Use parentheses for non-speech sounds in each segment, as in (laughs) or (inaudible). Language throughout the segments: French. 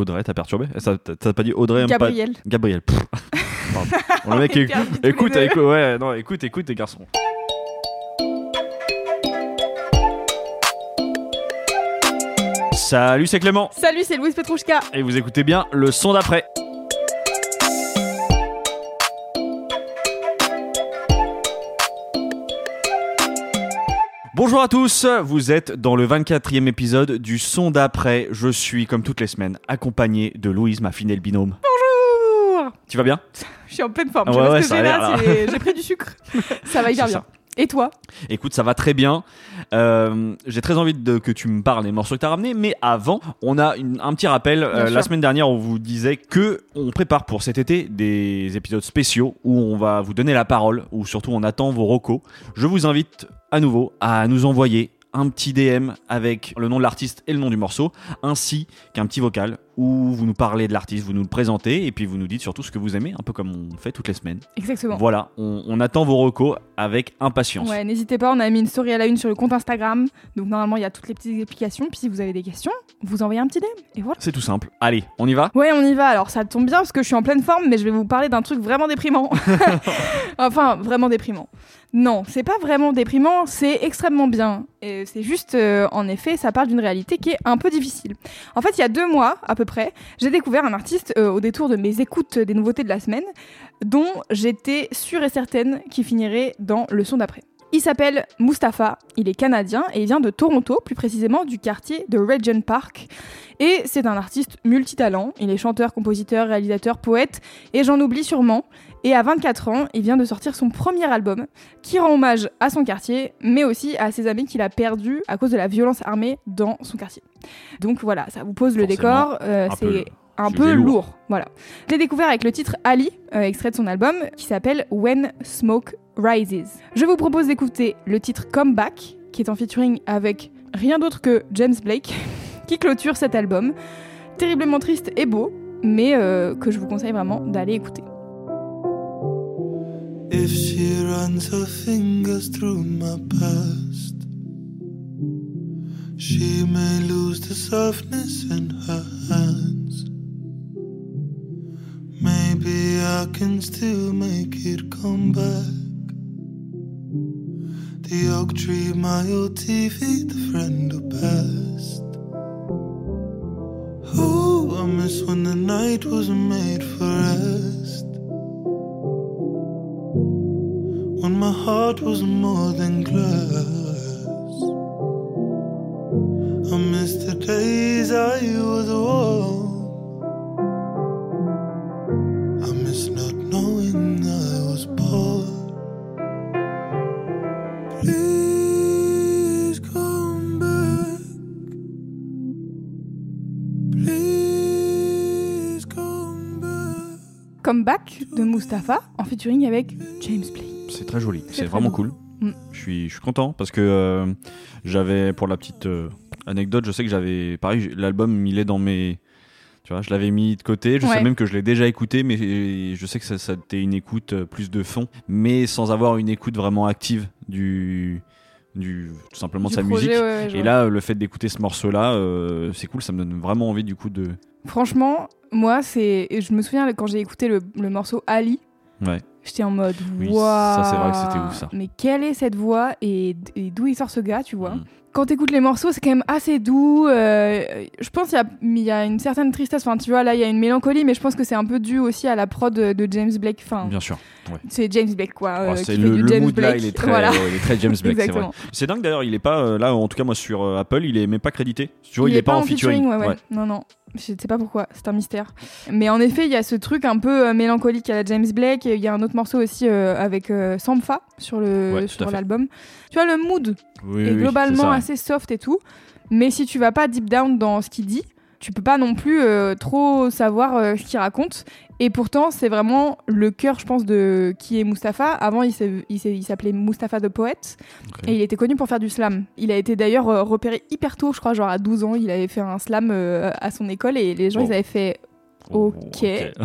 Audrey, t'as perturbé? Ça- T'as t'as pas dit Audrey aime pas- Gabriel. Gabriel. pff. (laughs) Pardon. Bon, le mec, éc- perdu tous les écoute, deux. écoute, ouais, non, écoute, écoute, les garçons. Salut, c'est Clément. Salut, c'est Louise Petrouchka. Et vous écoutez bien le son d'après. Bonjour à tous, vous êtes dans le 24e épisode du son d'après. Je suis, comme toutes les semaines, accompagné de Louise, ma fidèle binôme. Bonjour. Tu vas bien? Je suis en pleine forme. Ouais, pas ouais, ce que j'ai là, pris du sucre. (laughs) ça va hyper bien. ça. Et toi? Écoute, ça va très bien. Euh, J'ai très envie de, que tu me parles des morceaux que tu as ramenés, mais avant, on a une- un petit rappel. Euh, la semaine dernière, on vous disait que on prépare pour cet été des épisodes spéciaux où on va vous donner la parole, ou surtout on attend vos recos. Je vous invite à nouveau à nous envoyer un petit DM avec le nom de l'artiste et le nom du morceau, ainsi qu'un petit vocal où vous nous parlez de l'artiste, vous nous le présentez et puis vous nous dites surtout ce que vous aimez, un peu comme on fait toutes les semaines. Exactement. Voilà, on, on attend vos recos avec impatience. Ouais, n'hésitez pas, on a mis une story à la une sur le compte Instagram. Donc normalement, il y a toutes les petites explications. Puis si vous avez des questions, vous envoyez un petit DM. Et voilà. C'est tout simple. Allez, on y va? Ouais, on y va. Alors ça tombe bien parce que je suis en pleine forme, mais je vais vous parler d'un truc vraiment déprimant. (laughs) (laughs) enfin, vraiment déprimant. Non, c'est pas vraiment déprimant, c'est extrêmement bien. Et c'est juste, euh, en effet, ça parle d'une réalité qui est un peu difficile. En fait, il y a deux mois à peu près, j'ai découvert un artiste euh, au détour de mes écoutes des nouveautés de la semaine, dont j'étais sûre et certaine qu'il finirait dans le son d'après. Il s'appelle Mustapha, il est canadien et il vient de Toronto, plus précisément du quartier de Regent Park. Et c'est un artiste multitalent, il est chanteur, compositeur, réalisateur, poète, et j'en oublie sûrement. Et à 24 ans, il vient de sortir son premier album, qui rend hommage à son quartier, mais aussi à ses amis qu'il a perdus à cause de la violence armée dans son quartier. Donc voilà, ça vous pose le Forcément, décor, euh, c'est un peu lourd. lourd. Voilà. Je l'ai découvert avec le titre Ali, euh, extrait de son album, qui s'appelle When Smoke Rises. Je vous propose d'écouter le titre Comeback, qui est en featuring avec rien d'autre que James Blake, (laughs) qui clôture cet album. Terriblement triste et beau, mais euh, que je vous conseille vraiment d'aller écouter. If she runs her fingers through my past, she may lose the softness in her hands. Maybe I can still make it come back. The oak tree, my old TV, the friend who passed. Oh, I miss when the night wasn't made for rest. when my heart was more than glass. I miss the days I was warm. Comeback de Mustapha, en featuring avec James Blake. C'est très joli, c'est vraiment beau. cool. Mm. Je suis, je suis content parce que euh, j'avais, pour la petite euh, anecdote, je sais que j'avais, pareil, l'album il est dans mes. Tu vois, je l'avais mis de côté, je sais même que je l'ai déjà écouté, mais je sais que ça, ça a été une écoute euh, plus de fond, mais sans avoir une écoute vraiment active du. Du tout simplement Du de sa projet, musique. ouais, ouais, je Et là, le fait d'écouter ce morceau-là, euh, c'est cool, ça me donne vraiment envie du coup de. Franchement, moi, c'est. et Je me souviens quand j'ai écouté le, le morceau Ali, Ouais. j'étais en mode. Oui, Waouh ça, c'est vrai que c'était ouf, ça. Mais quelle est cette voix et, et d'où il sort ce gars, tu vois? Mm. Quand t'écoutes les morceaux, c'est quand même assez doux. euh, je pense qu'il y a- il y, a une certaine tristesse. Enfin, tu vois, là, il y a une mélancolie, mais je pense que c'est un peu dû aussi à la prod de, de James Blake. Enfin, Bien sûr. Ouais. c'est James Blake, quoi. euh, Oh, c'est fait le, du le James mood là, il est (laughs) très, Voilà. il est très James Blake, c'est vrai. C'est dingue d'ailleurs, il est pas euh, là, en tout cas moi sur euh, Apple, il est même pas crédité. Tu vois, il, est est pas en featuring. ouais, ouais. Non, non. Je sais pas pourquoi, c'est un mystère. Mais en effet, il y a ce truc un peu euh, mélancolique à la James Blake. Il y a un autre morceau aussi euh, avec euh, Sampha sur Ouais, l'album. Tu vois, le mood Oui, est oui, globalement assez soft et tout. Mais si tu vas pas deep down dans ce qu'il dit, tu peux pas non plus euh, trop savoir ce qu'il raconte. Et pourtant, c'est vraiment le cœur, je pense, de qui est Mustapha. Avant, il s'appelait Mustapha the Poet. Ok. Et il était connu pour faire du slam. Il a été d'ailleurs euh, repéré hyper tôt, je crois, genre à 12 ans. Il avait fait un slam euh, à son école et les gens, Oh. ils avaient fait Oh, Ok. (laughs)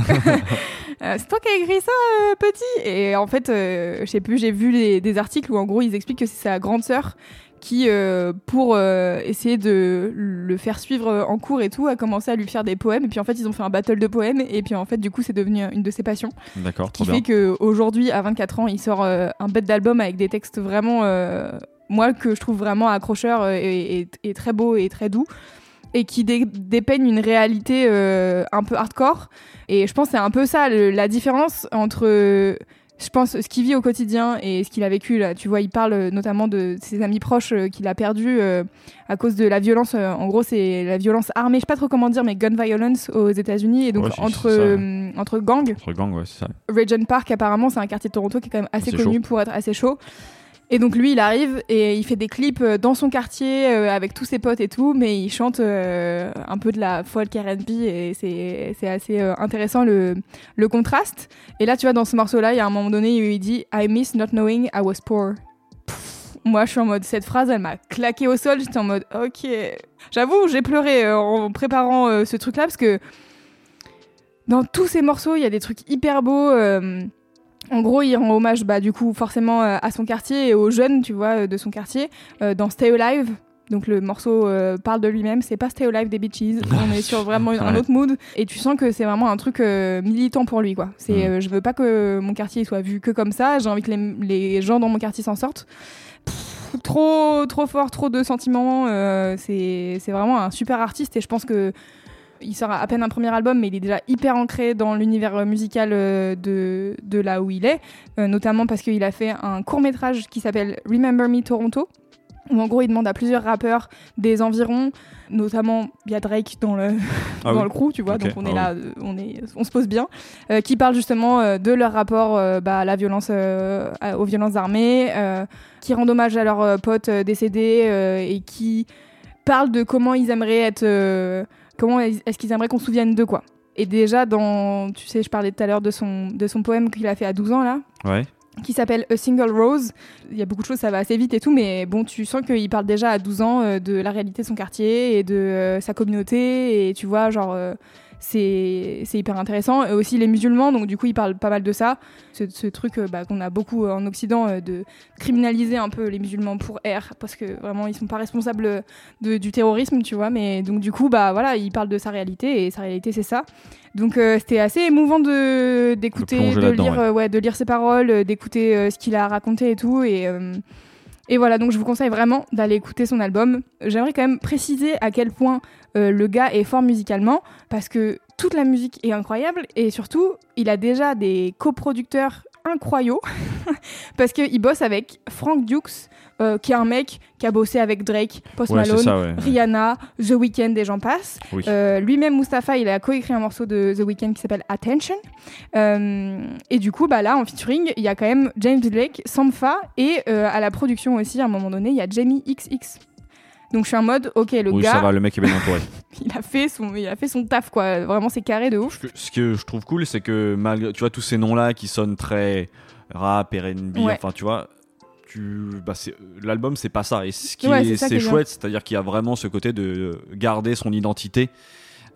Euh, c'est toi qui as écrit ça, euh, petit? Et en fait, euh, je sais plus, j'ai vu les- des articles où en gros ils expliquent que c'est sa grande sœur qui, euh, pour euh, essayer de le faire suivre en cours et tout, a commencé à lui faire des poèmes. Et puis en fait, ils ont fait un battle de poèmes. Et puis en fait, du coup, c'est devenu une de ses passions. D'accord, Qui fait qu'aujourd'hui, à 24 ans, il sort euh, un bête d'album avec des textes vraiment, moi, que je trouve vraiment accrocheurs et, et- et très beaux et très doux. Et qui dé- dépeignent une réalité un peu hardcore. Et je pense que c'est un peu ça, le- la différence entre, je pense, ce qu'il vit au quotidien et ce qu'il a vécu. Là. Tu vois, il parle euh, notamment de ses amis proches euh, qu'il a perdus euh, à cause de la violence. euh, en gros, c'est la violence armée, je sais pas trop comment dire, mais gun violence aux États-Unis. Et donc, Ouais, entre, entre gangs. Entre gangs, ouais, c'est ça. Regent Park, apparemment, c'est un quartier de Toronto qui est quand même assez connu chaud. pour être assez chaud. Et donc lui, il arrive et il fait des clips euh, dans son quartier euh, avec tous ses potes et tout, mais il chante euh, un peu de la folk R&B et c'est assez intéressant le, le contraste. Et là, tu vois, dans ce morceau-là, il y a un moment donné il dit « I miss not knowing I was poor ». Moi, je suis en mode, cette phrase, elle m'a claqué au sol. J'étais en mode, ok. J'avoue, j'ai pleuré en préparant ce truc-là parce que dans tous ces morceaux, il y a des trucs hyper beaux. En gros, il rend hommage, bah, du coup, forcément euh, à son quartier et aux jeunes, tu vois, euh, de son quartier. Euh, dans Stay Alive, donc le morceau euh, parle de lui-même, c'est pas Stay Alive des Beaches. (laughs) On est sur vraiment un autre mood. Et tu sens que c'est vraiment un truc euh, militant pour lui, quoi. C'est, Mm. euh, je veux pas que mon quartier soit vu que comme ça. J'ai envie que les, les gens dans mon quartier s'en sortent. Pff, trop, trop fort, trop de sentiments. c'est vraiment un super artiste et je pense que il sort à peine un premier album, mais il est déjà hyper ancré dans l'univers euh, musical euh, de, de là où il est, euh, notamment parce qu'il a fait un court métrage qui s'appelle Remember Me Toronto, où en gros il demande à plusieurs rappeurs des environs, notamment il y a Drake dans le, (laughs) Ah dans oui. le crew, tu vois, donc on est ah là, on, est, on se pose bien, euh, qui parle justement euh, de leur rapport euh, bah, à la violence, aux violences armées, qui rendent hommage à leurs potes décédés et qui parlent de comment ils aimeraient être, comment est-ce qu'ils aimeraient qu'on se souvienne d'eux, quoi. Et déjà, dans, tu sais, je parlais tout à l'heure de son, de son poème qu'il a fait à 12 ans, là, Ouais. qui s'appelle A Single Rose. Il y a beaucoup de choses, ça va assez vite et tout, mais bon, tu sens qu'il parle déjà à 12 ans euh, de la réalité de son quartier et de euh, sa communauté, et tu vois, genre, euh, c'est hyper intéressant. Et aussi les musulmans, donc du coup, il parle pas mal de ça. Ce, ce truc euh, bah, qu'on a beaucoup euh, en Occident euh, de criminaliser un peu les musulmans pour air, parce que vraiment, ils sont pas responsables de- du terrorisme, tu vois, mais donc du coup, bah voilà, il parle de sa réalité, et sa réalité, c'est ça. Donc euh, c'était assez émouvant d'écouter, de, lire, ouais. ouais, de lire ses paroles, d'écouter euh, ce qu'il a raconté et tout. Et, euh, et voilà, donc je vous conseille vraiment d'aller écouter son album. J'aimerais quand même préciser à quel point euh, le gars est fort musicalement, parce que toute la musique est incroyable, et surtout, il a déjà des coproducteurs incroyaux, (laughs) parce qu'il bosse avec Frank Dukes, euh, qui est un mec qui a bossé avec Drake, Post Ouais, Malone, ça, ouais. Rihanna, The Weeknd et j'en passe. Oui. Euh, Lui-même, Mustapha, il a coécrit un morceau de The Weeknd qui s'appelle Attention. Euh, et du coup, bah là, en featuring, il y a quand même James Blake, Sampha et à la production aussi, à un moment donné, il y a Jamie XX. Donc je suis en mode, ok, le oui, gars, ça va, le mec est bien entouré. (laughs) il a fait son, il a fait son taf quoi. Vraiment, c'est carré de ouf. Ce que- ce que je trouve cool, c'est que malgré, tu vois, tous ces noms-là qui sonnent très rap, R&B, Ouais. enfin, tu vois, tu, bah, c'est, l'album, c'est pas ça. Et ce qui Ouais, est, c'est chouette, c'est-à-dire qu'il y a vraiment ce côté de garder son identité,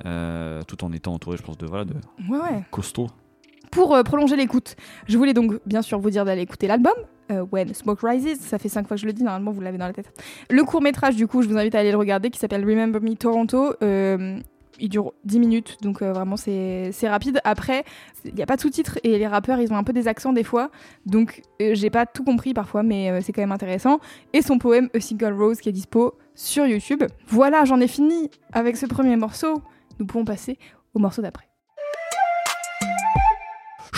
euh, tout en étant entouré, je pense, de, voilà, de Ouais, ouais. costaud. Pour euh, prolonger l'écoute, je voulais donc bien sûr vous dire d'aller écouter l'album. Euh, When Smoke Rises, ça fait cinq fois que je le dis, normalement vous l'avez dans la tête. Le court métrage, du coup, je vous invite à aller le regarder, qui s'appelle Remember Me Toronto. Euh, il dure 10 minutes, donc euh, vraiment c'est rapide. Après, il n'y a pas de sous-titres et les rappeurs ils ont un peu des accents des fois, donc euh, j'ai pas tout compris parfois, mais euh, c'est quand même intéressant. Et son poème A Single Rose qui est dispo sur YouTube. Voilà, j'en ai fini avec ce premier morceau. Nous pouvons passer au morceau d'après.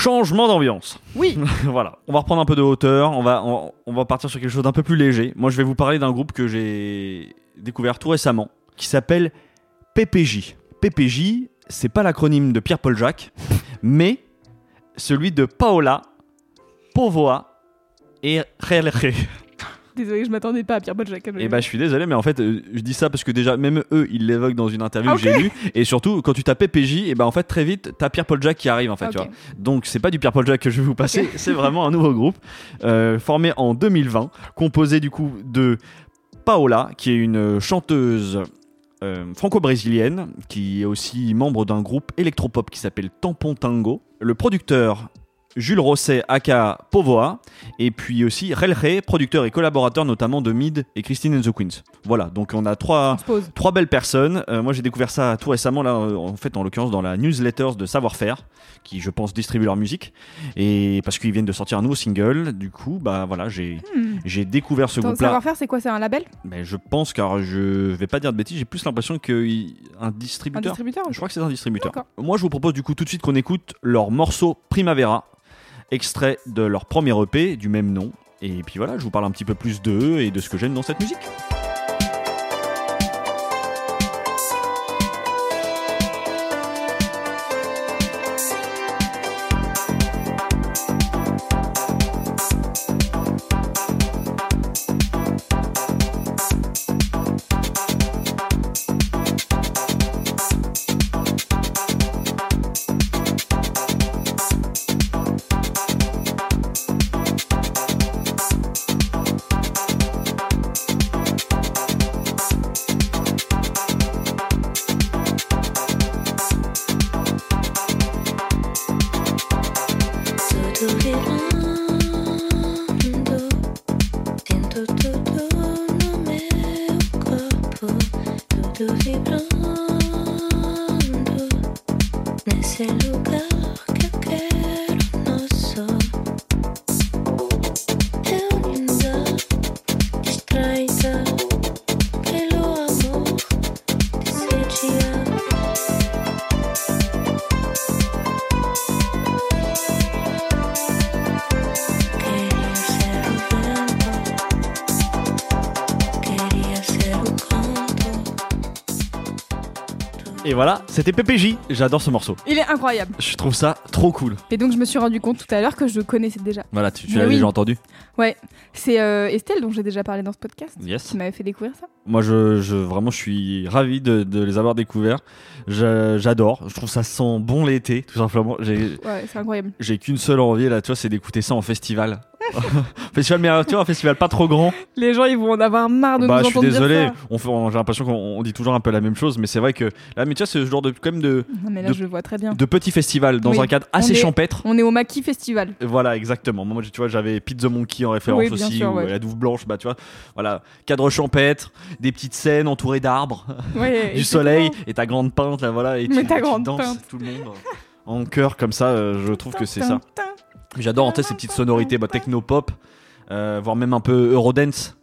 Changement d'ambiance. Oui, (laughs) voilà, on va reprendre un peu de hauteur, on va, on, on va partir sur quelque chose d'un peu plus léger. Moi, je vais vous parler d'un groupe que j'ai découvert tout récemment, qui s'appelle PPJ. PPJ, c'est pas l'acronyme de Pierre-Paul Jacques, (laughs) mais celui de Paola, Povoa et Relre. (laughs) Désolé, je m'attendais pas à Pierre Bojack. Et bah je suis désolé, mais en fait euh, je dis ça parce que déjà même eux ils l'évoquent dans une interview Ah, que j'ai lue et surtout quand tu tapais PJ et ben en fait très vite t'as Pierre Paul Jack qui arrive en fait tu Ok. vois. Donc c'est pas du Pierre Paul Jack que je vais vous passer, c'est vraiment un nouveau groupe euh, formé en 2020, composé du coup de Paola qui est une chanteuse euh, franco-brésilienne qui est aussi membre d'un groupe électropop qui s'appelle Tampon Tango, le producteur Jules Rosset aka Povoa et puis aussi Relre, producteur et collaborateur notamment de Mid et Christine and the Queens. Voilà, donc on a trois On. Trois belles personnes. Euh, moi, j'ai découvert ça tout récemment, là, euh, en fait, en l'occurrence, dans la newsletter de Savoir-Faire, qui, je pense, distribue leur musique. Et parce qu'ils viennent de sortir un nouveau single, du coup, bah voilà, j'ai Hmm. découvert ce groupe-là. savoir-faire, c'est quoi C'est un label? Mais je pense, car je vais pas dire de bêtises, j'ai plus l'impression qu'un Un distributeur. distributeur Je crois que c'est un distributeur. Moi, je vous propose du coup tout de suite qu'on écoute leur morceau Primavera, extrait de leur premier EP du même nom. Et puis voilà, je vous parle un petit peu plus d'eux et de ce que j'aime dans cette musique. Et voilà, c'était PPJ. J'adore ce morceau. Il est incroyable. Je trouve ça trop cool. Et donc, je me suis rendu compte tout à l'heure que je le connaissais déjà. Voilà, tu, tu l'avais oui. déjà entendu Ouais, c'est euh, Estelle dont j'ai déjà parlé dans ce podcast Yes. qui m'avait fait découvrir ça. Moi, je, je- vraiment, je suis ravi de, de les avoir découverts. J'adore. Je trouve ça sent bon l'été, tout simplement. J'ai Ouais, c'est incroyable. j'ai qu'une seule envie là, tu vois, c'est d'écouter ça en festival. (laughs) festival, euh, vois, un festival pas trop grand. Les gens, ils vont en avoir marre de bah, nous je suis désolé. dire On fait- on- J'ai l'impression qu'on on dit toujours un peu la même chose, mais c'est vrai que là, mais tu vois, c'est ce genre de quand même de. Non, mais là, de- je le vois très bien. de petits festivals dans Oui. un cadre On assez est- champêtre. On est au Maki Festival. Voilà, exactement. Moi, tu vois, j'avais Pizza Monkey en référence Oui, bien aussi, sûr, ou ouais. la Douve Blanche, bah tu vois, voilà, cadre champêtre, des petites scènes entourées d'arbres, Ouais, (laughs) du soleil, et ta grande pinte, là, voilà, et Mais tu, ta tu grande danses pinte. tout le monde en chœur comme ça. euh, je trouve que c'est ça. J'adore en ces petites sonorités, bah, techno-pop, euh, voire même un peu Eurodance.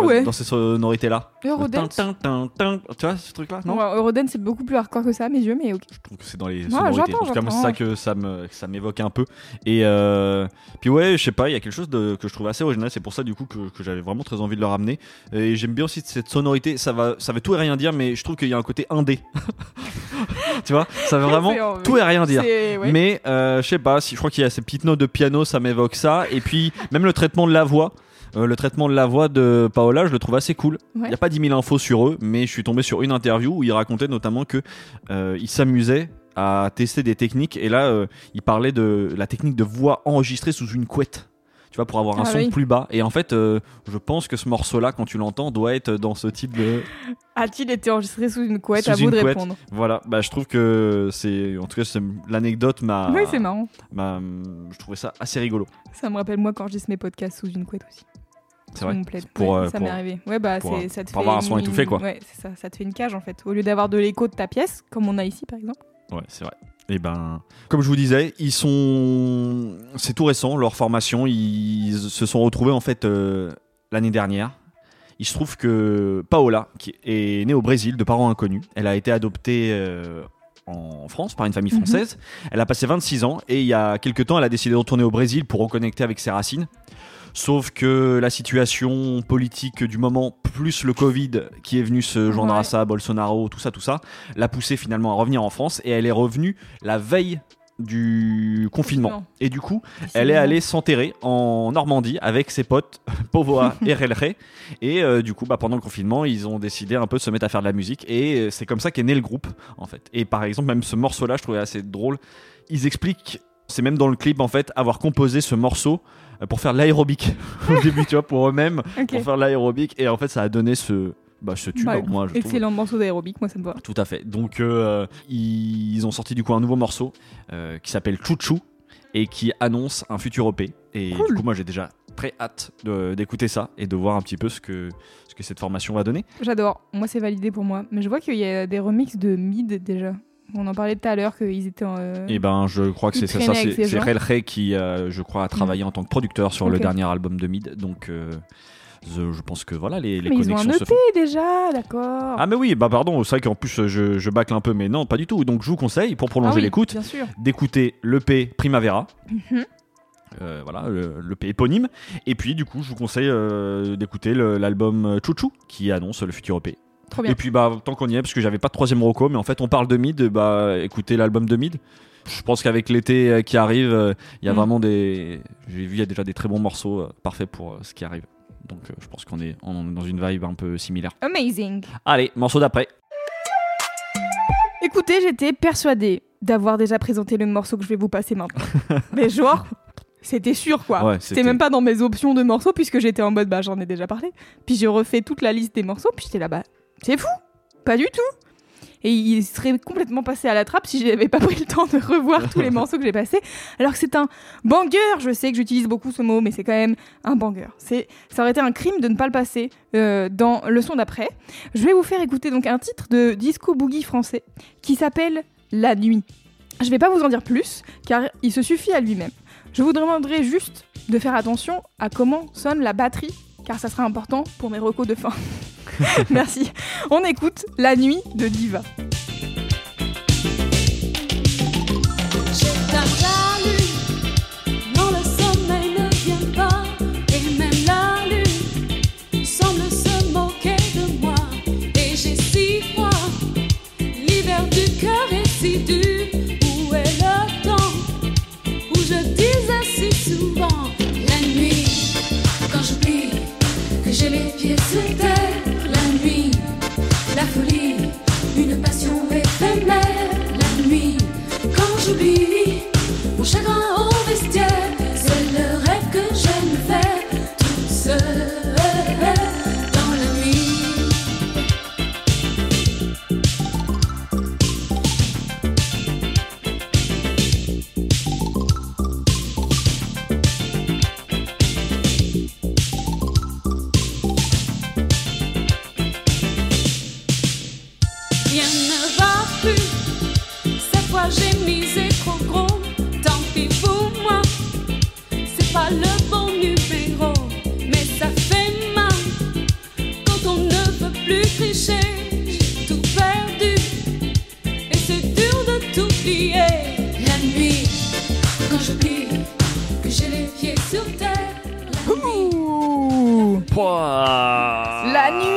Ah ouais. Dans ces sonorités-là. Eurodance. Tin, tin, tin, tin. Tu vois ce truc-là, non? Ouais, Eurodance, c'est beaucoup plus hardcore que ça, à mes yeux, mais ok. Je trouve que c'est dans les Ouais, sonorités. j'entends, En tout cas, moi, c'est ça que ça me que ça m'évoque un peu. Et euh, puis ouais, je sais pas, il y a quelque chose de, que je trouve assez original. C'est pour ça du coup que, que j'avais vraiment très envie de le ramener. Et j'aime bien aussi cette sonorité. Ça va, ça veut tout et rien dire, mais je trouve qu'il y a un côté indé. (laughs) tu vois, ça veut vraiment tout et rien dire. Ouais. Mais euh, je sais pas, si je crois qu'il y a ces petites notes de piano, ça m'évoque ça. Et puis même le traitement de la voix. Euh, le traitement de la voix de Paola, je le trouve assez cool. Il Ouais. n'y a pas 10 000 infos sur eux, mais je suis tombé sur une interview où il racontait notamment que euh, il s'amusait à tester des techniques. Et là, euh, il parlait de la technique de voix enregistrée sous une couette. Tu vois, pour avoir un Ah son oui. plus bas. Et en fait, je pense que ce morceau-là, quand tu l'entends, doit être dans ce type de. (laughs) A-t-il été enregistré sous une couette? Sous À vous de couette. répondre. Voilà, bah, je trouve que c'est. En tout cas, l'anecdote m'a. Oui, c'est marrant. m'a- Je trouvais ça assez rigolo. Ça me rappelle moi quand je dis mes podcasts sous une couette aussi. C'est vrai. Pour, Ouais, euh, ça m'est arrivé. Ouais, bah, pour, ça te pour fait avoir un son une- étouffé, quoi. Ouais, c'est ça. Ça te fait une cage en fait. Au lieu d'avoir de l'écho de ta pièce, comme on a ici par exemple. Ouais, c'est vrai. Et ben, comme je vous disais, ils sont, c'est tout récent leur formation. Ils se sont retrouvés en fait euh, l'année dernière. Il se trouve que Paola, qui est née au Brésil de parents inconnus, elle a été adoptée euh, en France par une famille Mhm. française. Elle a passé 26 ans et il y a quelques temps, elle a décidé de retourner au Brésil pour reconnecter avec ses racines. Sauf que la situation politique du moment, plus le Covid qui est venu se joindre Ouais. à ça, Bolsonaro, tout ça, tout ça, l'a poussée finalement à revenir en France et elle est revenue la veille du confinement. Et du coup, elle est allée s'enterrer en Normandie avec ses potes (laughs) Povoa et Relre. Et euh, du coup, bah, pendant le confinement, ils ont décidé un peu de se mettre à faire de la musique. Et euh, c'est comme ça qu'est né le groupe, en fait. Et par exemple, même ce morceau-là, je trouvais assez drôle. Ils expliquent, c'est même dans le clip, en fait, avoir composé ce morceau euh, pour faire l'aérobic (laughs) au début, tu vois, pour eux-mêmes, pour faire l'aérobic. Et en fait, ça a donné ce, bah, ce tube, Bah, moi, je trouve. Excellent morceau d'aérobic, moi ça me va. Tout à fait. Donc, euh, ils ont sorti du coup un nouveau morceau euh, qui s'appelle Chouchou et qui annonce un futur EP. Et Cool. du coup, moi, j'ai déjà très hâte d'écouter ça et de voir un petit peu ce que, ce que cette formation va donner. J'adore. Moi c'est validé pour moi. Mais je vois qu'il y a des remixes de mid déjà. On en parlait tout à l'heure qu'ils étaient en. euh, Et ben, je crois que c'est ça. C'est ces c'est gens. Relre qui, euh, je crois, a travaillé en tant que producteur sur le dernier album de Mid. Donc, euh, je, je pense que voilà, les, les Mais ils ont un connexions se EP font. déjà, d'accord. Ah, mais oui, bah pardon, c'est vrai qu'en plus, je, je bâcle un peu, mais non, pas du tout. Donc, je vous conseille, pour prolonger Ah oui, l'écoute, d'écouter l'EP Primavera. Mhm. Euh, voilà, le- l'EP éponyme. Et puis, du coup, je vous conseille euh, d'écouter l'album Chouchou qui annonce le futur EP. Trop bien. Et puis, bah, tant qu'on y est, parce que j'avais pas de troisième roco, mais en fait, on parle de mid, bah, écoutez l'album de mid. Je pense qu'avec l'été euh, qui arrive, euh, il y a Mm. vraiment des. J'ai vu, il y a déjà des très bons morceaux euh, parfaits pour euh, ce qui arrive. Donc, je pense qu'on est, on dans une vibe un peu similaire. Amazing. Allez, morceau d'après. Écoutez, j'étais persuadée d'avoir déjà présenté le morceau que je vais vous passer maintenant. (laughs) Mais genre, c'était sûr quoi. Ouais, c'était même pas dans mes options de morceaux puisque j'étais en mode bah j'en ai déjà parlé. Puis j'ai refait toute la liste des morceaux, puis j'étais là bah c'est fou, pas du tout. Et il serait complètement passé à la trappe si j'avais pas pris le temps de revoir tous les (laughs) morceaux que j'ai passés. Alors que c'est un banger, je sais que j'utilise beaucoup ce mot, mais c'est quand même un banger. C'est, ça aurait été un crime de ne pas le passer euh, dans le son d'après. Je vais vous faire écouter donc un titre de disco boogie français qui s'appelle La Nuit. Je vais pas vous en dire plus, car il se suffit à lui-même. Je vous demanderai juste de faire attention à comment sonne la batterie, car ça sera important pour mes recos de fin. (laughs) (laughs) Merci. On écoute La Nuit de Diva.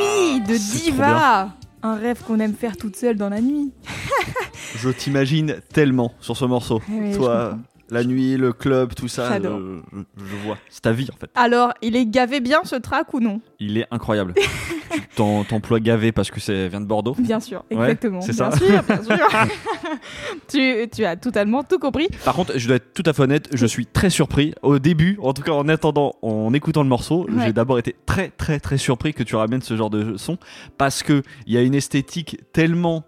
Nuit de Diva Un rêve qu'on aime faire toute seule dans la nuit. Je t'imagine tellement sur ce morceau. Eh oui, Toi. La nuit, le club, tout ça, euh, je, je vois. C'est ta vie en fait. Alors, il est gavé bien ce track ou non? Il est incroyable. (laughs) tu t'emploies gavé parce que ça vient de Bordeaux? Bien sûr, Ouais, exactement. c'est bien ça. sûr, bien sûr. (laughs) (laughs) tu, tu as totalement tout compris. Par contre, je dois être tout à fait honnête, je suis très surpris. Au début, en tout cas en attendant, en écoutant le morceau, Ouais. j'ai d'abord été très très très surpris que tu ramènes ce genre de son parce que il y a une esthétique tellement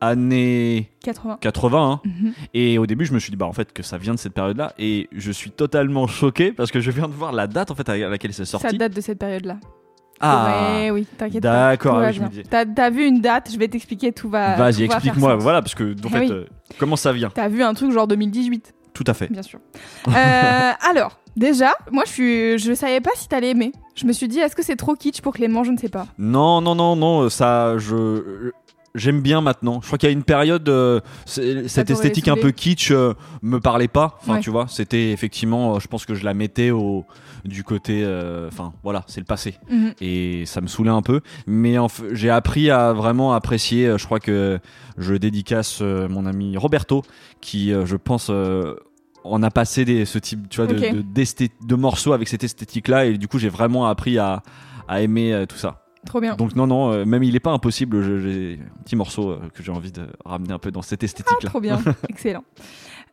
années 80. 80 hein. Mhm. et au début je me suis dit bah en fait que ça vient de cette période là et je suis totalement (laughs) choqué parce que je viens de voir la date en fait à laquelle c'est Ça sorti date de cette période-là. ah Ouais, oui, t'inquiète pas. d'accord oui, je me T'as vu une date, je vais t'expliquer, tout va. vas-y explique-moi voilà parce que en Eh fait oui. euh, comment ça vient? T'as vu un truc genre 2018, tout à fait bien sûr. Euh, (laughs) alors, déjà, moi je suis, je savais pas si t'allais aimer. Je me suis dit, est-ce que c'est trop kitsch pour Clément Je ne sais pas. non non non non ça je j'aime bien maintenant. Je crois qu'il y a une période, euh, cette esthétique un peu kitsch euh, me parlait pas. Enfin, Ouais. tu vois, c'était effectivement, euh, je pense que je la mettais au du côté, euh, enfin, voilà, c'est le passé. Mhm. Et ça me saoulait un peu. Mais j'ai appris à vraiment apprécier. euh, Je crois que je dédicace mon ami Roberto, qui, euh, je pense. euh, on a passé des, ce type tu vois, de, de, de morceaux avec cette esthétique-là, et du coup, j'ai vraiment appris à, à aimer euh, tout ça. Trop bien. Donc non, non, euh, même il est pas impossible. J'ai un petit morceau euh, que j'ai envie de ramener un peu dans cette esthétique-là. Trop bien, (laughs) excellent.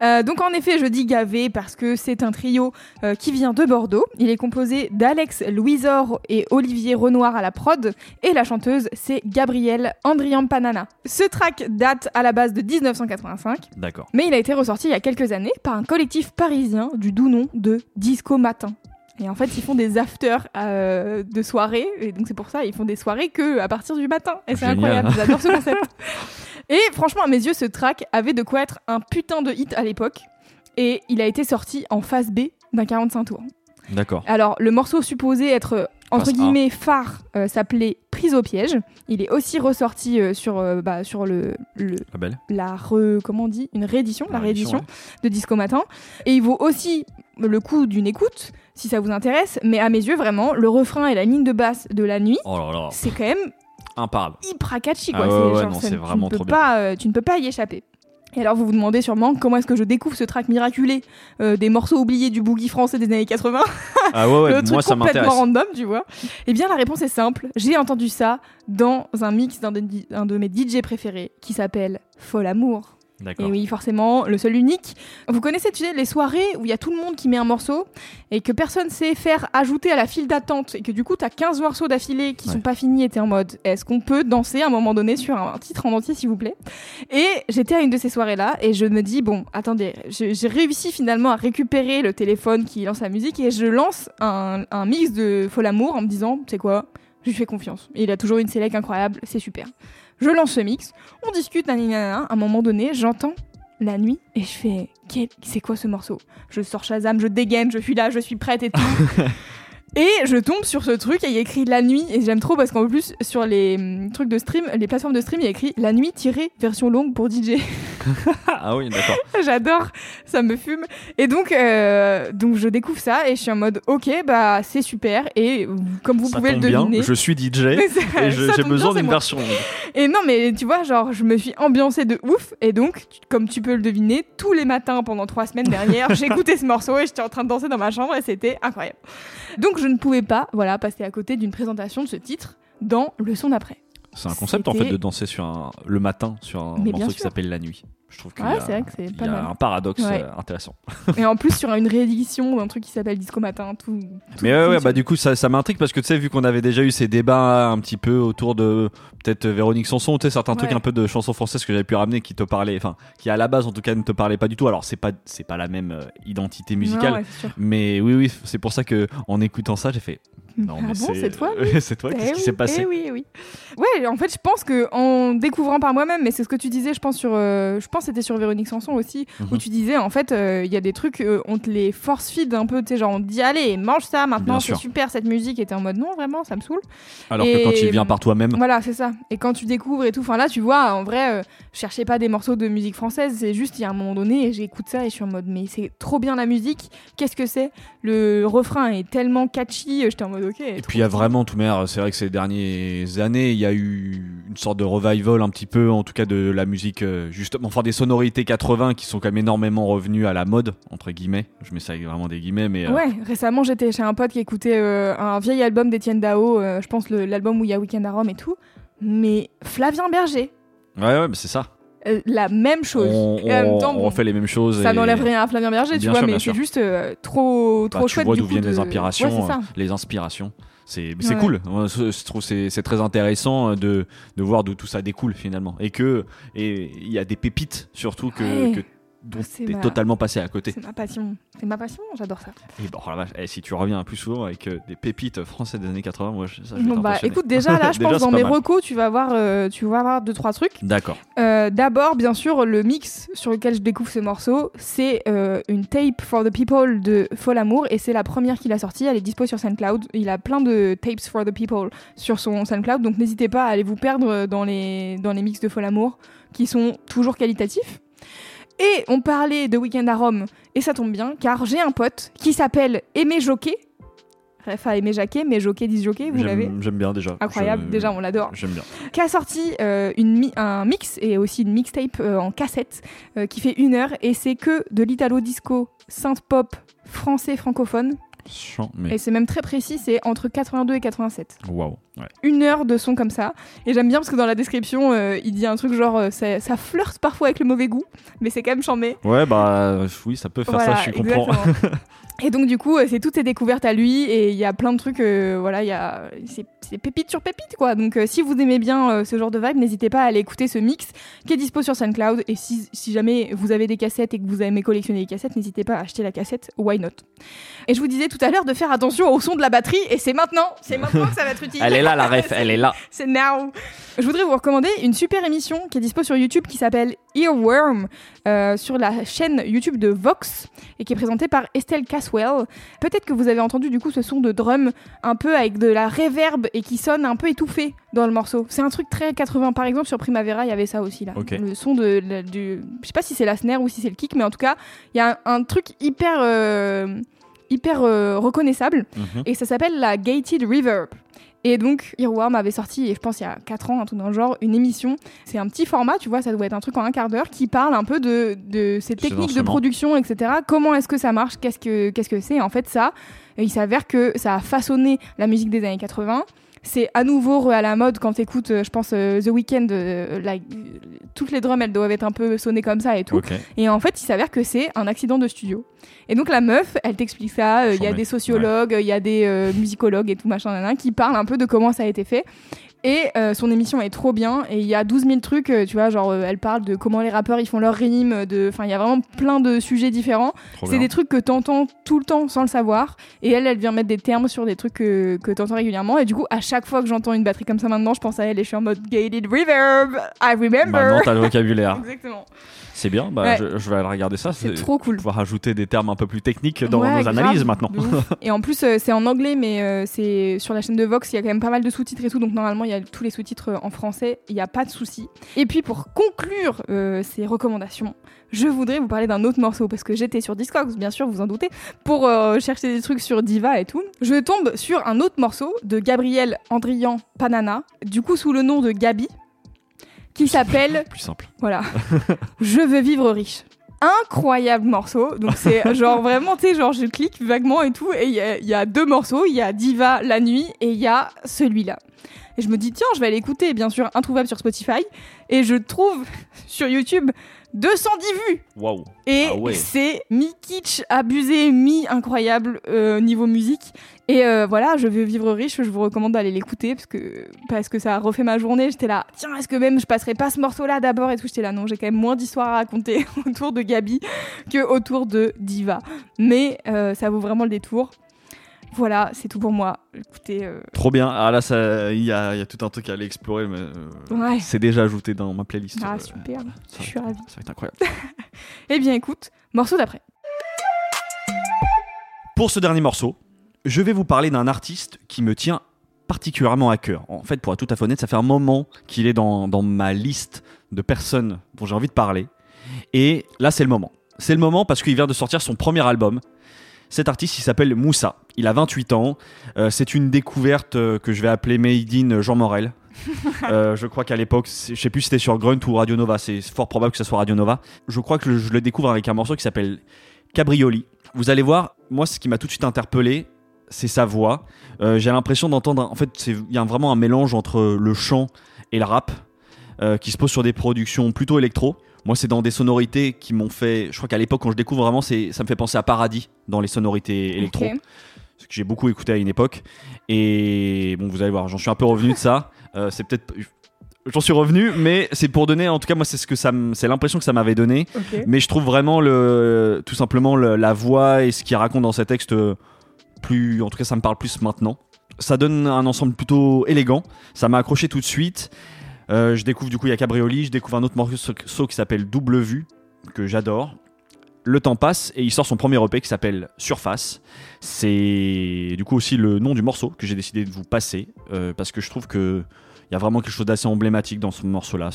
Euh, donc en effet, je dis gavé parce que c'est un trio qui vient de Bordeaux. Il est composé d'Alex Louisor et Olivier Renoir à la prod et la chanteuse c'est Gabrielle Andriampanana. Ce track date à la base de 1985, D'accord. mais il a été ressorti il y a quelques années par un collectif parisien du doux nom de Disco Matin. Et en fait, ils font des afters euh, de soirée, et donc c'est pour ça ils font des soirées que à partir du matin. Et c'est incroyable, (laughs) j'adore ce concept. Et franchement, à mes yeux, ce track avait de quoi être un putain de hit à l'époque. Et il a été sorti en phase B d'un 45 tours. D'accord. Alors, le morceau supposé être euh, entre guillemets phare euh, s'appelait Prise au piège. Il est aussi ressorti euh, sur, euh, bah, sur le, la re, comment on dit? Une réédition, la, réédition ouais. de Disco Matin. Et il vaut aussi le coup d'une écoute si ça vous intéresse. Mais à mes yeux, vraiment, le refrain et la ligne de basse de la nuit, Oh c'est quand même imparable. hyper catchy Ah quoi. ouais, C'est ouais, genre, non, ça- c'est tu vraiment ne peux trop pas, euh, tu ne peux pas y échapper. Et alors vous vous demandez sûrement comment est-ce que je découvre ce track miraculé euh, des morceaux oubliés du boogie français des années 80 (laughs) Ah ouais, ouais, (laughs) le truc moi ça complètement random, tu vois. Eh bien, la réponse est simple. J'ai entendu ça dans un mix d'un de, un de mes DJ préférés qui s'appelle Fol Amour. Et oui, forcément, le seul unique. Vous connaissez, tu sais, les soirées où il y a tout le monde qui met un morceau et que personne sait faire ajouter à la file d'attente et que du coup, t'as 15 morceaux d'affilée qui Ouais. sont pas finis et t'es en mode est-ce qu'on peut danser à un moment donné sur un titre en entier, s'il vous plaît? Et j'étais à une de ces soirées-là et je me dis bon, attendez, j'ai réussi finalement à récupérer le téléphone qui lance la musique et je lance un, un mix de Fol Amour en me disant c'est quoi? Je lui fais confiance. Il a toujours une sélec incroyable, c'est super. Je lance ce mix, on discute, nanana. à un moment donné, j'entends la nuit et je fais Quel- c'est quoi ce morceau? Je sors Shazam, je dégaine, je suis là, je suis prête et tout. (laughs) et je tombe sur ce truc et il y a écrit la nuit et j'aime trop parce qu'en plus sur les hum, trucs de stream, les plateformes de stream, il y a écrit la nuit tirée version longue pour DJ. (laughs) Ah oui, d'accord. (laughs) J'adore, ça me fume. Et donc, euh, donc je découvre ça et je suis en mode ok bah c'est super et comme vous ça pouvez le bien. deviner. Je suis DJ et j'ai besoin d'une version. longue. Et non, mais tu vois, genre, je me suis ambiancée de ouf. Et donc, comme tu peux le deviner, tous les matins pendant trois semaines derrière, (laughs) j'écoutais ce morceau et j'étais en train de danser dans ma chambre et c'était incroyable. Donc, je ne pouvais pas, voilà, passer à côté d'une présentation de ce titre dans le son d'après. C'est un concept en fait de danser sur un, le matin sur un Mais morceau qui s'appelle La Nuit. Je trouve qu'il Ouais, y a, vrai que il pas y a mal. un paradoxe Ouais. euh, intéressant. Et en plus, sur une réédition d'un truc qui s'appelle Disco Matin, tout. tout Mais ouais, ouais, bah du coup ça, ça m'intrigue parce que tu sais vu qu'on avait déjà eu ces débats un petit peu autour de peut-être Véronique Sanson, tu sais certains trucs un peu de chansons françaises que j'avais pu ramener qui te parlaient, enfin qui à la base en tout cas ne te parlaient pas du tout. Alors c'est pas c'est pas la même euh, identité musicale, Non, mais oui oui c'est pour ça que en écoutant ça j'ai fait (laughs) non ah mais bon, c'est toi c'est toi (laughs) Eh qu'est-ce qui oui, s'est passé eh oui, eh oui. Ouais, en fait, je pense que en découvrant par moi-même, mais c'est ce que tu disais, je pense sur, euh, je pense que c'était sur Véronique Sanson aussi, où Mhm. tu disais en fait, euh, il y a des trucs, euh, on te les force feed un peu, tu sais, genre on te dit allez, mange ça maintenant, c'est super cette musique, et t'es en mode non, vraiment, ça me saoule. Alors Et- que quand tu viens par toi-même, Voilà, c'est ça. Et quand tu découvres et tout, enfin là, tu vois, en vrai, euh, je cherchais pas des morceaux de musique française, c'est juste, il y a un moment donné, j'écoute ça et je suis en mode, mais c'est trop bien la musique, qu'est-ce que c'est? Le refrain est tellement catchy, j'étais en mode ok. Et puis il y a vraiment tout mais c'est vrai que ces dernières années, il y a eu une sorte de revival un petit peu, en tout cas de la musique, euh, justement, enfin des sonorités 80 qui sont quand même énormément revenues à la mode, entre guillemets. Je mets ça avec vraiment des guillemets, mais euh, Ouais, récemment j'étais chez un pote qui écoutait euh, un vieil album d'Étienne Dao, euh, je pense l'album où il y a Weekend à Rome et tout, mais Flavien Berger, ouais, ouais, mais c'est ça. Euh, la même chose. On, Et en même temps, on bon, fait les mêmes choses. ça et- n'enlève rien à Flavien Berger, tu vois, mais c'est juste euh, trop, Bah, trop tu chouette. vois du d'où viennent de- les inspirations, Ouais, euh, les inspirations. C'est c'est Ouais. cool. Je trouve c'est c'est très intéressant euh, de, de voir d'où tout ça découle finalement. Et que et il y a des pépites surtout que, Ouais. que dont t'es ma- totalement passé à côté. C'est ma passion. C'est ma passion, j'adore ça. Et bon, eh, si tu reviens plus souvent avec euh, des pépites françaises des années 80, moi, ça, je vais Bon, bah, écoute, déjà là, (laughs) je Déjà, pense dans mes mal. recos, tu vas voir, euh, tu vas voir deux trois trucs. D'accord. Euh, D'abord, bien sûr, le mix sur lequel je découvre ce morceau, c'est euh, une tape for the people de Fol Amour et c'est la première qu'il a sortie. Elle est dispo sur SoundCloud. Il a plein de tapes for the people sur son SoundCloud, donc n'hésitez pas à aller vous perdre dans les dans les mix de Fol Amour qui sont toujours qualitatifs. Et on parlait de Weekend à Rome et ça tombe bien car j'ai un pote qui s'appelle Aimé Jockey. Bref, à Aimé Jacquet, mais Jockey dit Jockey, vous l'avez J'aime j'aime bien déjà. Incroyable, Je- déjà on l'adore J'aime bien. qui a sorti euh, une mi- un mix et aussi une mixtape euh, en cassette euh, qui fait une heure et c'est que de l'italo disco synth pop français francophone Chant, mais. et c'est même très précis c'est entre 82 et 87 Waouh. Ouais. une heure de son comme ça et j'aime bien parce que dans la description euh, il dit un truc genre euh, ça, ça flirte parfois avec le mauvais goût mais c'est quand même chambé Ouais, bah euh, oui, ça peut faire voilà, ça, je comprends. (laughs) Et donc du coup, c'est toutes ses découvertes à lui et il y a plein de trucs, euh, voilà, il y a c'est pépite sur pépite quoi. Donc si vous aimez bien ce genre de vibe, n'hésitez pas à aller écouter ce mix qui est dispo sur SoundCloud et si, si jamais vous avez des cassettes et que vous aimez collectionner les cassettes, n'hésitez pas à acheter la cassette, why not? Et je vous disais tout à l'heure de faire attention au son de la batterie et c'est maintenant, c'est maintenant que ça va être (laughs) utile. Elle est là, la ref, elle est là. (laughs) C'est now. Je voudrais vous recommander une super émission qui est dispo sur YouTube qui s'appelle Earworm euh, sur la chaîne YouTube de Vox et qui est présentée par Estelle Caswell. Peut-être que vous avez entendu du coup ce son de drum un peu avec de la reverb et qui sonne un peu étouffé dans le morceau. C'est un truc très 80. Par exemple sur Primavera il y avait ça aussi là. Le son de, du, je sais pas si c'est la snare ou si c'est le kick, mais en tout cas il y a un, un truc hyper euh, hyper euh, reconnaissable Mhm. et ça s'appelle la Gated Reverb. Et donc, Earworm avait sorti, et je pense il y a 4 ans, un truc dans le genre, une émission. C'est un petit format, tu vois, ça doit être un truc en un quart d'heure, qui parle un peu de, de ces techniques de production, etc. Comment est-ce que ça marche? Qu'est-ce que qu'est-ce que c'est? En fait, ça, il s'avère que ça a façonné la musique des années 80. C'est à nouveau à la mode quand t'écoutes, euh, je pense, euh, The Weeknd, euh, la- toutes les drums, elles doivent être un peu sonnées comme ça et tout. Et en fait, il s'avère que c'est un accident de studio. Et donc la meuf, elle t'explique ça. euh, Il y a des sociologues, il y a des euh, musicologues et tout machin, nan, nan, qui parlent un peu de comment ça a été fait. Et euh, son émission est trop bien. Et il y a 12 000 trucs, euh, tu vois, genre euh, elle parle de comment les rappeurs ils font leurs rimes. de- Enfin, il y a vraiment plein de sujets différents. C'est des trucs que t'entends tout le temps sans le savoir. Et elle, elle vient mettre des termes sur des trucs que, que t'entends régulièrement. Et du coup, à chaque fois que j'entends une batterie comme ça maintenant, je pense à elle et je suis en mode gated reverb. I remember. Maintenant, t'as le vocabulaire. (laughs) Exactement. C'est bien, bah, Ouais. je, je vais aller regarder ça. C'est trop cool. Pouvoir ajouter des termes un peu plus techniques dans Ouais, nos grave, analyses maintenant. (laughs) Et en plus, euh, c'est en anglais, mais euh, c'est sur la chaîne de Vox, il y a quand même pas mal de sous-titres et tout, donc normalement, il y a tous les sous-titres euh, en français, il n'y a pas de souci. Et puis, pour conclure euh, ces recommandations, je voudrais vous parler d'un autre morceau, parce que j'étais sur Discogs, bien sûr, vous en doutez, pour euh, chercher des trucs sur Diva et tout. Je tombe sur un autre morceau de Gabriel Andrian Panana, du coup sous le nom de Gabi, qui s'appelle Plus simple. voilà. (laughs) je veux vivre riche. Incroyable morceau. Donc c'est (laughs) genre vraiment, tu sais, genre je clique vaguement et tout. Et il y, y a deux morceaux. Il y a Diva la nuit et il y a celui-là. Et je me dis, tiens, je vais aller écouter, bien sûr, introuvable sur Spotify. Et je trouve (laughs) sur YouTube 210 vues. Waouh. Et Ah ouais. c'est mi-kitsch, abusé, mi-incroyable euh, niveau musique. Et euh, voilà, je veux vivre riche, je vous recommande d'aller l'écouter parce que, parce que ça a refait ma journée. J'étais là, tiens, est-ce que même je passerai pas ce morceau-là d'abord et tout J'étais là, non, j'ai quand même moins d'histoires à raconter (laughs) autour de Gabi que autour de Diva. Mais euh, ça vaut vraiment le détour. Voilà, c'est tout pour moi. Écoutez, euh, Trop bien. Ah là, ça- il y a, il y a tout un truc à aller explorer, mais euh, Ouais. c'est déjà ajouté dans ma playlist. ah Euh, super, ça, je suis ravie. ça va être incroyable. (laughs) Eh bien écoute, morceau d'après. Pour ce dernier morceau, je vais vous parler d'un artiste qui me tient particulièrement à cœur. En fait, pour être tout à fait honnête, ça fait un moment qu'il est dans, dans ma liste de personnes dont j'ai envie de parler. Et là, c'est le moment. C'est le moment parce qu'il vient de sortir son premier album. Cet artiste, il s'appelle Moussa. Il a 28 ans. Euh, c'est une découverte euh, que je vais appeler Made in Jean Morel. (laughs) Euh, je crois qu'à l'époque, je sais plus si c'était sur Grunt ou Radio Nova. C'est fort probable que ce soit Radio Nova. Je crois que je le découvre avec un morceau qui s'appelle Cabrioli. Vous allez voir, moi, ce qui m'a tout de suite interpellé, c'est sa voix. Euh, J'ai l'impression d'entendre. En fait, il y a vraiment un mélange entre le chant et le rap euh, qui se pose sur des productions plutôt électro. Moi, c'est dans des sonorités qui m'ont fait. Je crois qu'à l'époque, quand je découvre vraiment, c'est- ça me fait penser à Paradis dans les sonorités électro. Ce que j'ai beaucoup écouté à une époque. Et bon, vous allez voir, j'en suis un peu revenu de ça. Euh, c'est peut-être. j'en suis revenu, mais c'est pour donner, en tout cas, moi, c'est ce que ça, c'est l'impression que ça m'avait donné. Mais je trouve vraiment le, tout simplement le- la voix et ce qu'il raconte dans ces textes euh, plus, en tout cas, ça me parle plus maintenant. Ça donne un ensemble plutôt élégant. Ça m'a accroché tout de suite. Euh, je découvre du coup il y a Cabrioli, je découvre un autre morceau qui s'appelle Double Vue que j'adore. Le temps passe et il sort son premier EP qui s'appelle Surface. C'est du coup aussi le nom du morceau que j'ai décidé de vous passer euh, parce que je trouve que il y a vraiment quelque chose d'assez emblématique dans ce morceau-là.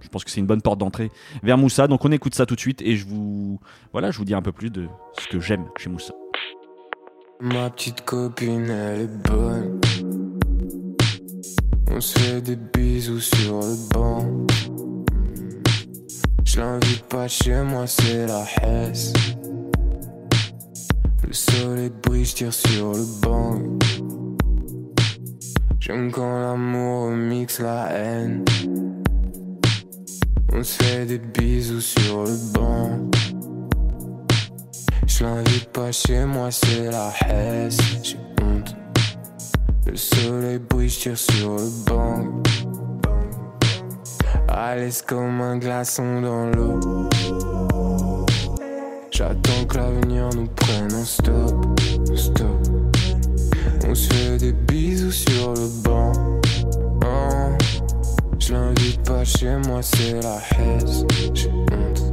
Je pense que c'est une bonne porte d'entrée vers Moussa. Donc on écoute ça tout de suite et je vous, voilà, je vous dis un peu plus de ce que j'aime chez Moussa. On se fait des bisous sur le banc. Je l'invite pas chez moi, c'est la Hesse. Le soleil brille, je tire sur le banc. J'aime quand l'amour mixe la haine. On se fait des bisous sur le banc. Je l'invite pas chez moi, c'est la Hesse. Le soleil brille, je tire sur le banc? À l'aise comme un glaçon dans l'eau. J'attends que l'avenir nous prenne en stop, stop. On se fait des bisous sur le banc. Oh. Je l'invite pas chez moi, c'est la Hesse. J'ai honte.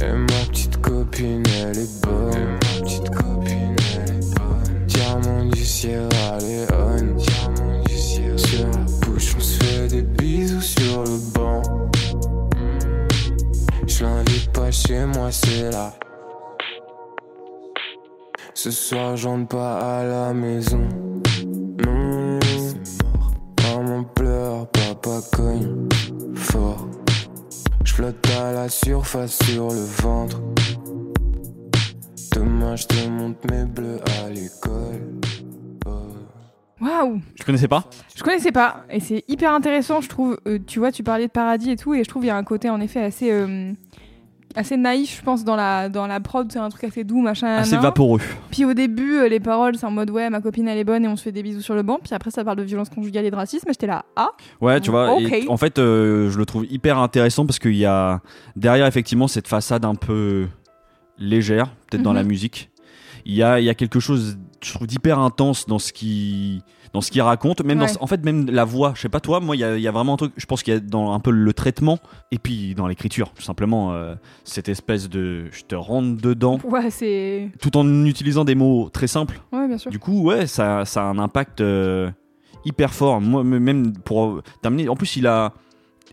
Et ma petite copine, elle est bonne. Ma petite copine, Sierra Sur la bouche, on se fait des bisous sur le banc. Je l'invite pas chez moi, c'est là. Ce soir, j'entre pas à la maison. Non, maman pleure, papa cogne fort. Je flotte à la surface sur le ventre. Demain, je te montre mes bleus à l'école. Waouh Je connaissais pas. Je connaissais pas et c'est hyper intéressant, je trouve. Euh, tu vois, tu parlais de paradis et tout, et je trouve il y a un côté en effet assez euh, assez naïf, je pense, dans la dans la prod. C'est un truc assez doux, machin. Assez vaporeux. Puis au début, euh, les paroles, c'est en mode ouais, ma copine elle est bonne et on se fait des bisous sur le banc. Puis après, ça parle de violence conjugale et de racisme. Et j'étais là, ah, Ouais, tu vois. Ok. et en fait, je le trouve hyper intéressant parce qu'il y a derrière effectivement cette façade un peu légère, peut-être dans Mhm. la musique. Il y a, y a quelque chose, je trouve, d'hyper intense dans ce qui dans ce qu'il raconte, même dans, en fait même la voix. Je sais pas toi, moi il y y a vraiment un truc. Je pense qu'il y a dans un peu le traitement et puis dans l'écriture, tout simplement euh, cette espèce de je te rentre dedans, (laughs) ouais, c'est. tout en utilisant des mots très simples. Ouais, bien sûr. Du coup, ouais, ça, ça a un impact euh, hyper fort. Moi, même pour terminer, en plus, il a,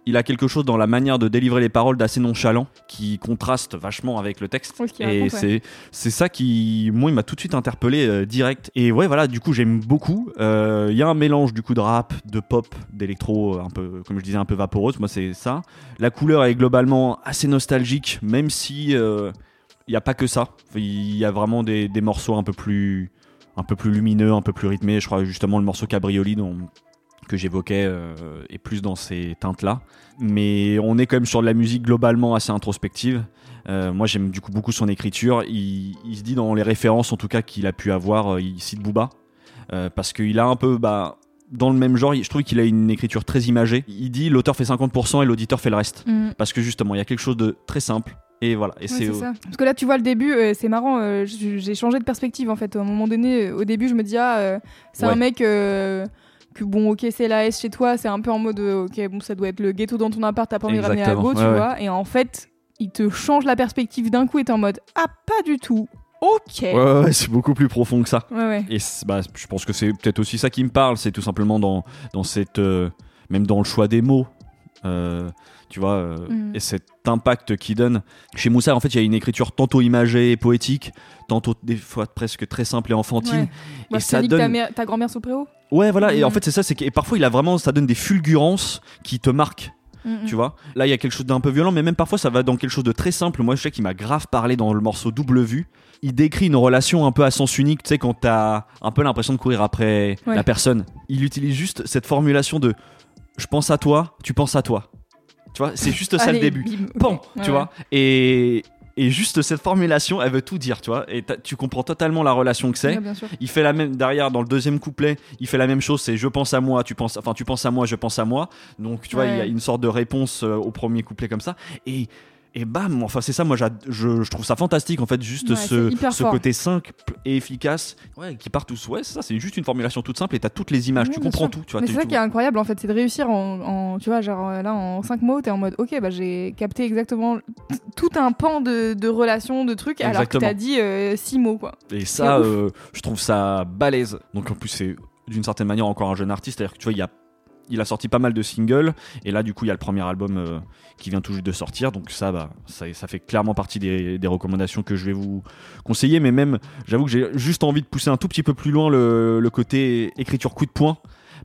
il a quelque chose dans la manière de délivrer les paroles d'assez nonchalant qui contraste vachement avec le texte. Ce Et ouais. c'est, ça qui, moi, il m'a tout de suite interpellé euh, direct. Et ouais, voilà, du coup, j'aime beaucoup. Euh, Il y a un mélange du coup de rap, de pop, d'électro, un peu, comme je disais, un peu vaporeuse. Moi, c'est ça. La couleur est globalement assez nostalgique, même si euh, il n'y a pas que ça. Il y a vraiment des, des morceaux un peu plus un peu plus lumineux, un peu plus rythmé. Je crois justement le morceau Cabrioli dont, que j'évoquais euh, est plus dans ces teintes-là. Mais on est quand même sur de la musique globalement assez introspective. Euh, moi j'aime du coup beaucoup son écriture. Il, il se dit dans les références en tout cas qu'il a pu avoir, euh, il cite Booba. Euh, parce qu'il a un peu... Bah, dans le même genre, je trouve qu'il a une écriture très imagée. Il dit l'auteur fait 50% et l'auditeur fait le reste. Mhm. Parce que justement, il y a quelque chose de très simple. Et voilà. Et Ouais, c'est ça. Parce que là, tu vois le début, euh, c'est marrant. euh, j'ai changé de perspective en fait. À un moment donné, euh, au début, je me dis ah, c'est Ouais. un mec que bon, ok, c'est la S chez toi. C'est un peu en mode euh, ok, bon, ça doit être le ghetto dans ton appart. T'as pas envie de ramener à go, tu ouais, ouais. vois. Et en fait, il te change la perspective d'un coup et t'es en mode ah, pas du tout. Ok. Ouais, ouais, c'est beaucoup plus profond que ça. Ouais, ouais. Et bah, je pense que c'est peut-être aussi ça qui me parle, c'est tout simplement dans, dans cette. euh, même dans le choix des mots. Euh, tu vois, euh, Mhm. et cet impact qu'il donne. Chez Moussa, en fait, il y a une écriture tantôt imagée et poétique, tantôt des fois presque très simple et enfantine. Ouais. Et ça ta, donne. mère- ta grand-mère sous préau Ouais, voilà, et en Mhm. fait, c'est ça, c'est que et parfois, il a vraiment. Ça donne des fulgurances qui te marquent. Tu vois Là, il y a quelque chose d'un peu violent, mais même parfois, ça va dans quelque chose de très simple. Moi, je sais qu'il m'a grave parlé dans le morceau Double Vue. Il décrit une relation un peu à sens unique, tu sais, quand t'as un peu l'impression de courir après Ouais. la personne. Il utilise juste cette formulation de je pense à toi, tu penses à toi. Tu vois, c'est juste ça Allez, le début. bim. Pan, tu ouais. vois. Et Et juste cette formulation, elle veut tout dire, tu vois. Et tu comprends totalement la relation que c'est. Ouais. Il fait la même derrière dans le deuxième couplet, il fait la même chose, c'est je pense à moi, tu penses enfin tu penses à moi, je pense à moi. Donc tu vois, il y a une sorte de réponse euh, au premier couplet comme ça et et bam, enfin c'est ça moi je, je trouve ça fantastique en fait juste Ouais, ce, c'est côté simple et efficace ouais, qui part tous ouais, c'est ça c'est juste une formulation toute simple et t'as toutes les images, tu comprends sûr. tout, tu vois, Mais c'est ça tout- qui est incroyable en fait, c'est de réussir en, en- tu vois, genre euh, là en 5 mots, t'es en mode ok, bah j'ai capté exactement tout un pan de, de relations, de trucs, alors que t'as dit 6 mots quoi. Et ça, euh, je trouve ça balèze. Donc en plus, c'est d'une certaine manière encore un jeune artiste. C'est-à-dire que tu vois, il, y a, il a sorti pas mal de singles. Et là, du coup, il y a le premier album euh, qui vient tout juste de sortir. Donc ça, bah, ça, fait clairement partie des, recommandations que je vais vous conseiller. Mais même, j'avoue que j'ai juste envie de pousser un tout petit peu plus loin le, le côté écriture coup de poing.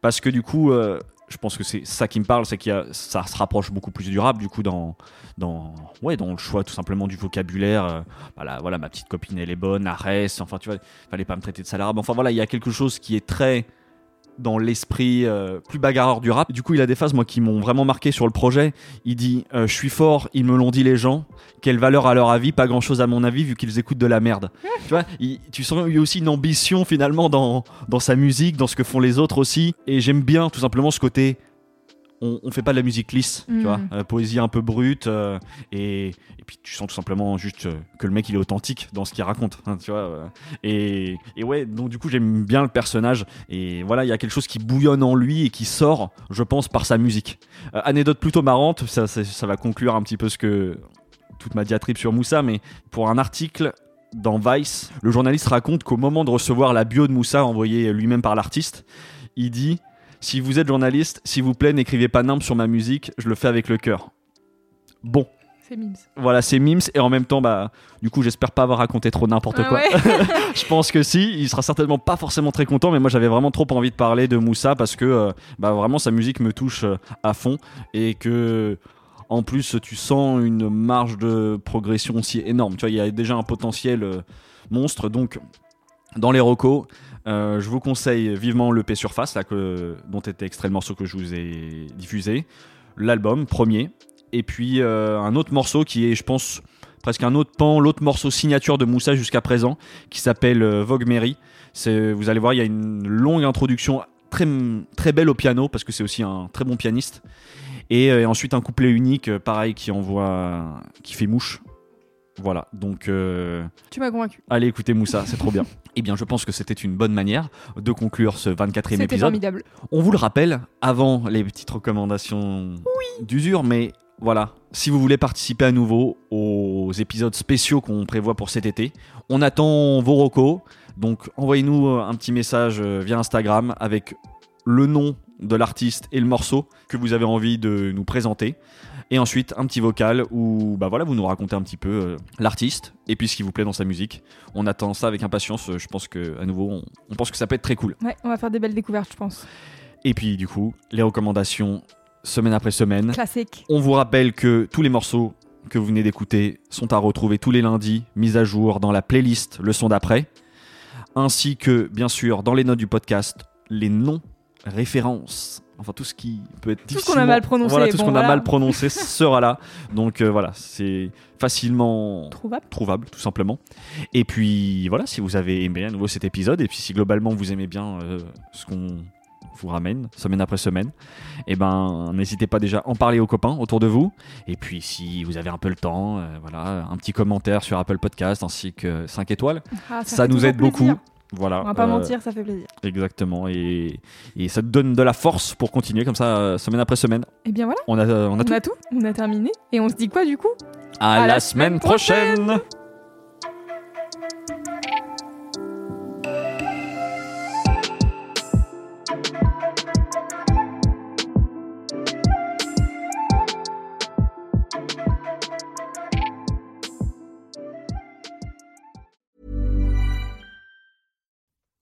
Parce que du coup, euh, je pense que c'est ça qui me parle, c'est que ça se rapproche beaucoup plus du rap, du coup, dans, dans, ouais, dans le choix tout simplement du vocabulaire. euh, voilà, voilà, ma petite copine, elle est bonne, Arès, enfin, tu vois, fallait pas me traiter de sale arabe. Enfin, voilà, il y a quelque chose qui est très dans l'esprit euh, plus bagarreur du rap. Du coup, il a des phases, moi, qui m'ont vraiment marqué sur le projet. Il dit euh, Je suis fort, ils me l'ont dit les gens. Quelle valeur à leur avis Pas grand chose à mon avis, vu qu'ils écoutent de la merde. (laughs) tu vois, il- tu sens y a aussi une ambition, finalement, dans, dans sa musique, dans ce que font les autres aussi. Et j'aime bien, tout simplement, ce côté. On, on fait pas de la musique lisse, Mm. tu vois, euh, poésie un peu brute, euh, et, et puis tu sens tout simplement juste euh, que le mec il est authentique dans ce qu'il raconte, hein, tu vois. euh. et, et ouais, donc du coup j'aime bien le personnage, et voilà, il y a quelque chose qui bouillonne en lui et qui sort, je pense, par sa musique. Euh, anecdote plutôt marrante, ça, ça, ça va conclure un petit peu ce que toute ma diatribe sur Moussa, mais pour un article dans Vice, le journaliste raconte qu'au moment de recevoir la bio de Moussa envoyée lui-même par l'artiste, il dit Si vous êtes journaliste, s'il vous plaît, n'écrivez pas nimp sur ma musique, je le fais avec le cœur. Bon, C'est mimes. voilà, c'est Mims, et en même temps, bah, du coup, j'espère pas avoir raconté trop n'importe Ah quoi. ouais. (laughs) Je pense que si, il sera certainement pas forcément très content, mais moi j'avais vraiment trop envie de parler de Moussa parce que euh, bah, vraiment sa musique me touche euh, à fond et que en plus tu sens une marge de progression aussi énorme. Tu vois, il y a déjà un potentiel euh, monstre, donc dans les recos, euh, je vous conseille vivement l'EP Surface, là, que, dont était extrait le morceau que je vous ai diffusé, l'album premier, et puis euh, un autre morceau qui est, je pense, presque un autre pan, l'autre morceau signature de Moussa jusqu'à présent, qui s'appelle euh, Vogue Mary. Vous allez voir, il y a une longue introduction très, très belle au piano, parce que c'est aussi un très bon pianiste. Et, et ensuite un couplet unique, pareil, qui envoie, qui fait mouche. Voilà, donc euh, Tu m'as convaincu. allez écouter Moussa, c'est trop bien. (laughs) Eh bien, je pense que c'était une bonne manière de conclure ce 24e C'était épisode. formidable. On vous le rappelle, avant les petites recommandations d'usure, mais voilà, si vous voulez participer à nouveau aux épisodes spéciaux qu'on prévoit pour cet été, on attend vos recos. Donc envoyez-nous un petit message euh, via Instagram avec le nom de l'artiste et le morceau que vous avez envie de nous présenter. Et ensuite un petit vocal où bah voilà, vous nous racontez un petit peu euh, l'artiste et puis ce qui vous plaît dans sa musique. On attend ça avec impatience. Je pense que à nouveau, on, on pense que ça peut être très cool. Ouais, on va faire des belles découvertes, je pense. Et puis du coup, les recommandations semaine après semaine. Classique. On vous rappelle que tous les morceaux que vous venez d'écouter sont à retrouver tous les lundis, mis à jour dans la playlist Le son d'après, ainsi que bien sûr dans les notes du podcast, les noms, références, enfin tout ce qui peut être Tout ce qu'on a difficilement- mal prononcé, Voilà, tout ce qu'on voilà. a mal prononcé (laughs) sera là. Donc euh, voilà, c'est facilement Trouvable. trouvable tout simplement. Et puis voilà, si vous avez aimé à nouveau cet épisode, et puis si globalement vous aimez bien euh, ce qu'on vous ramène semaine après semaine, et ben n'hésitez pas déjà à en parler aux copains autour de vous. Et puis si vous avez un peu le temps, euh, voilà, un petit commentaire sur Apple Podcast ainsi que 5 étoiles, Ah, ça, nous aide beaucoup. Voilà. On va pas euh, mentir, ça fait plaisir. Exactement. Et, et ça te donne de la force pour continuer comme ça, euh, semaine après semaine. Et bien voilà, On a, on a on tout. a tout, on a terminé. Et on se dit quoi du coup? À, à la, la semaine semaine prochaine.